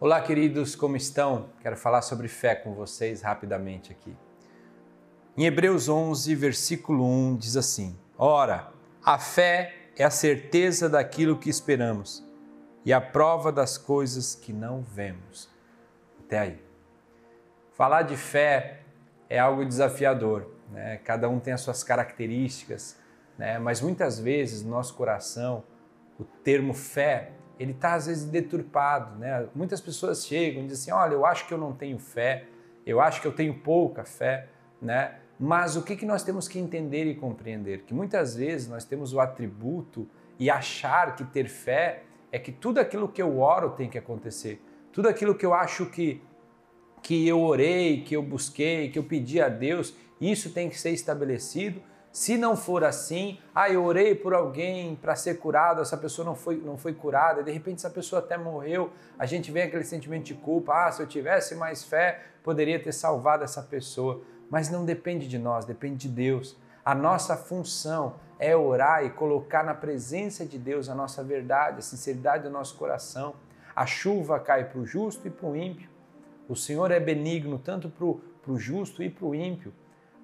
Olá, queridos, como estão? Quero falar sobre fé com vocês rapidamente aqui. Em Hebreus 11, versículo 1 diz assim: Ora, a fé é a certeza daquilo que esperamos e a prova das coisas que não vemos. Até aí. Falar de fé é algo desafiador, né? Cada um tem as suas características, né? Mas muitas vezes no nosso coração o termo fé ele está às vezes deturpado, né? Muitas pessoas chegam e dizem assim, olha, eu acho que eu não tenho fé, eu acho que eu tenho pouca fé, né? Mas o que, que nós temos que entender e compreender? Que muitas vezes nós temos o atributo e achar que ter fé é que tudo aquilo que eu oro tem que acontecer. Tudo aquilo que eu acho que, que eu orei, que eu busquei, que eu pedi a Deus, isso tem que ser estabelecido se não for assim, ah, eu orei por alguém para ser curado, essa pessoa não foi, não foi curada, de repente essa pessoa até morreu, a gente vem aquele sentimento de culpa, ah, se eu tivesse mais fé, poderia ter salvado essa pessoa. Mas não depende de nós, depende de Deus. A nossa função é orar e colocar na presença de Deus a nossa verdade, a sinceridade do nosso coração. A chuva cai para o justo e para o ímpio. O Senhor é benigno tanto para o justo e para o ímpio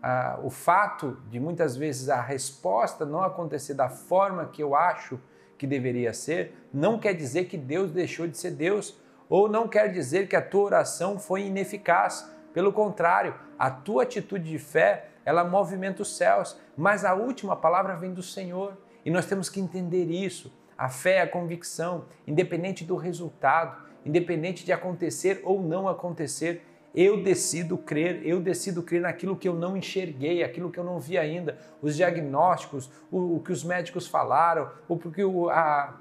ah, o fato de muitas vezes a resposta não acontecer da forma que eu acho que deveria ser, não quer dizer que Deus deixou de ser Deus, ou não quer dizer que a tua oração foi ineficaz. Pelo contrário, a tua atitude de fé, ela movimenta os céus, mas a última palavra vem do Senhor. E nós temos que entender isso. A fé é a convicção, independente do resultado, independente de acontecer ou não acontecer, eu decido crer, eu decido crer naquilo que eu não enxerguei, aquilo que eu não vi ainda, os diagnósticos, o, o que os médicos falaram, o que o, a,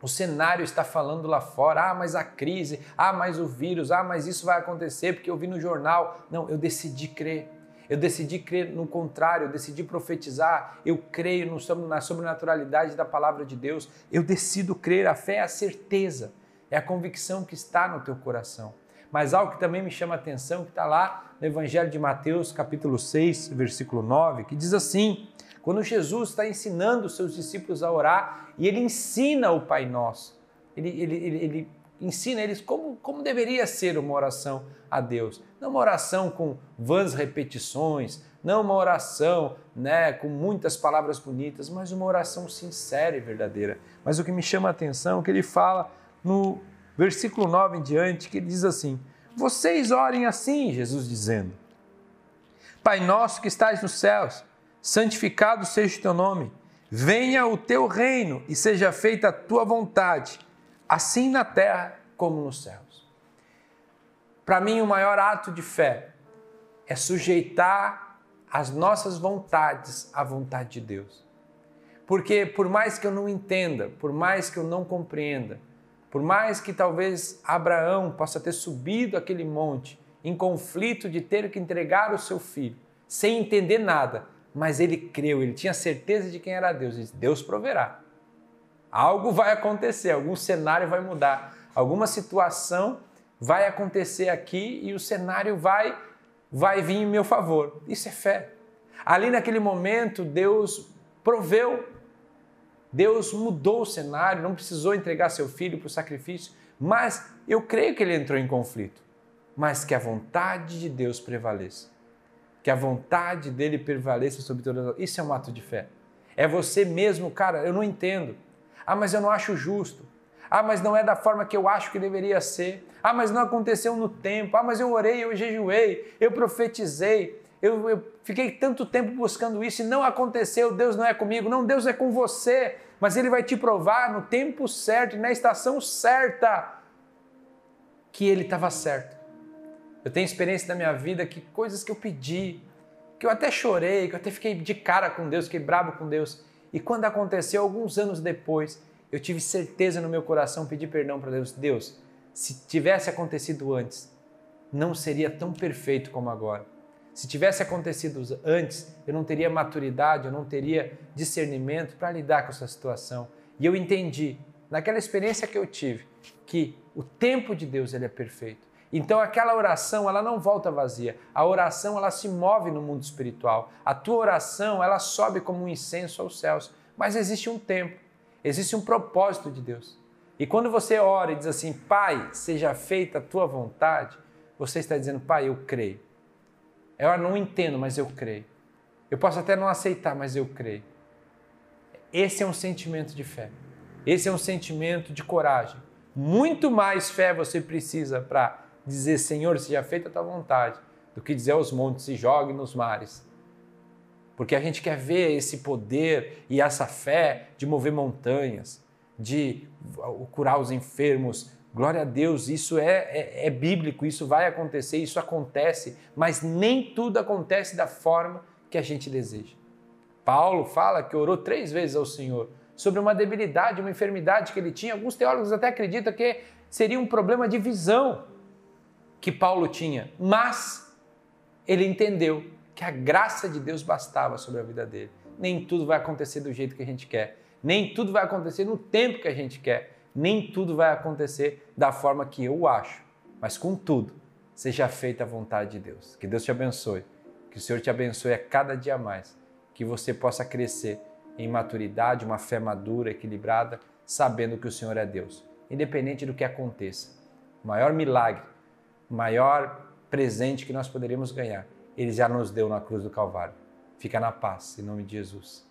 o cenário está falando lá fora. Ah, mas a crise, ah, mas o vírus, ah, mas isso vai acontecer porque eu vi no jornal. Não, eu decidi crer. Eu decidi crer no contrário, eu decidi profetizar, eu creio no, na sobrenaturalidade da palavra de Deus. Eu decido crer, a fé é a certeza, é a convicção que está no teu coração. Mas algo que também me chama a atenção, que está lá no Evangelho de Mateus, capítulo 6, versículo 9, que diz assim: quando Jesus está ensinando os seus discípulos a orar, e ele ensina o Pai Nosso, ele, ele, ele, ele ensina eles como, como deveria ser uma oração a Deus. Não uma oração com vãs repetições, não uma oração né, com muitas palavras bonitas, mas uma oração sincera e verdadeira. Mas o que me chama a atenção é que ele fala no versículo 9 em diante, que diz assim: Vocês orem assim, Jesus dizendo: Pai nosso que estás nos céus, santificado seja o teu nome, venha o teu reino e seja feita a tua vontade, assim na terra como nos céus. Para mim, o maior ato de fé é sujeitar as nossas vontades à vontade de Deus. Porque por mais que eu não entenda, por mais que eu não compreenda, por mais que talvez Abraão possa ter subido aquele monte em conflito de ter que entregar o seu filho, sem entender nada, mas ele creu, ele tinha certeza de quem era Deus. Ele disse, Deus proverá. Algo vai acontecer, algum cenário vai mudar, alguma situação vai acontecer aqui e o cenário vai vai vir em meu favor. Isso é fé. Ali naquele momento Deus proveu Deus mudou o cenário, não precisou entregar seu filho para o sacrifício, mas eu creio que ele entrou em conflito. Mas que a vontade de Deus prevaleça. Que a vontade dele prevaleça sobre todas as. Isso é um ato de fé. É você mesmo, cara, eu não entendo. Ah, mas eu não acho justo. Ah, mas não é da forma que eu acho que deveria ser. Ah, mas não aconteceu no tempo. Ah, mas eu orei, eu jejuei, eu profetizei. Eu, eu, fiquei tanto tempo buscando isso e não aconteceu. Deus não é comigo. Não, Deus é com você. Mas Ele vai te provar no tempo certo na estação certa que Ele estava certo. Eu tenho experiência da minha vida que coisas que eu pedi, que eu até chorei, que eu até fiquei de cara com Deus, fiquei bravo com Deus. E quando aconteceu, alguns anos depois, eu tive certeza no meu coração, pedi perdão para Deus. Deus, se tivesse acontecido antes, não seria tão perfeito como agora. Se tivesse acontecido antes, eu não teria maturidade, eu não teria discernimento para lidar com essa situação. E eu entendi, naquela experiência que eu tive, que o tempo de Deus ele é perfeito. Então aquela oração, ela não volta vazia. A oração, ela se move no mundo espiritual. A tua oração, ela sobe como um incenso aos céus. Mas existe um tempo, existe um propósito de Deus. E quando você ora e diz assim, Pai, seja feita a tua vontade, você está dizendo, Pai, eu creio. Eu não entendo, mas eu creio. Eu posso até não aceitar, mas eu creio. Esse é um sentimento de fé. Esse é um sentimento de coragem. Muito mais fé você precisa para dizer, Senhor, seja feita a tua vontade, do que dizer aos montes, se jogue nos mares. Porque a gente quer ver esse poder e essa fé de mover montanhas, de curar os enfermos. Glória a Deus, isso é, é, é bíblico, isso vai acontecer, isso acontece, mas nem tudo acontece da forma que a gente deseja. Paulo fala que orou três vezes ao Senhor sobre uma debilidade, uma enfermidade que ele tinha. Alguns teólogos até acreditam que seria um problema de visão que Paulo tinha, mas ele entendeu que a graça de Deus bastava sobre a vida dele. Nem tudo vai acontecer do jeito que a gente quer, nem tudo vai acontecer no tempo que a gente quer, nem tudo vai acontecer da forma que eu acho, mas contudo, seja feita a vontade de Deus. Que Deus te abençoe, que o Senhor te abençoe a cada dia mais, que você possa crescer em maturidade, uma fé madura, equilibrada, sabendo que o Senhor é Deus, independente do que aconteça. O maior milagre, o maior presente que nós poderíamos ganhar, ele já nos deu na cruz do Calvário. Fica na paz, em nome de Jesus.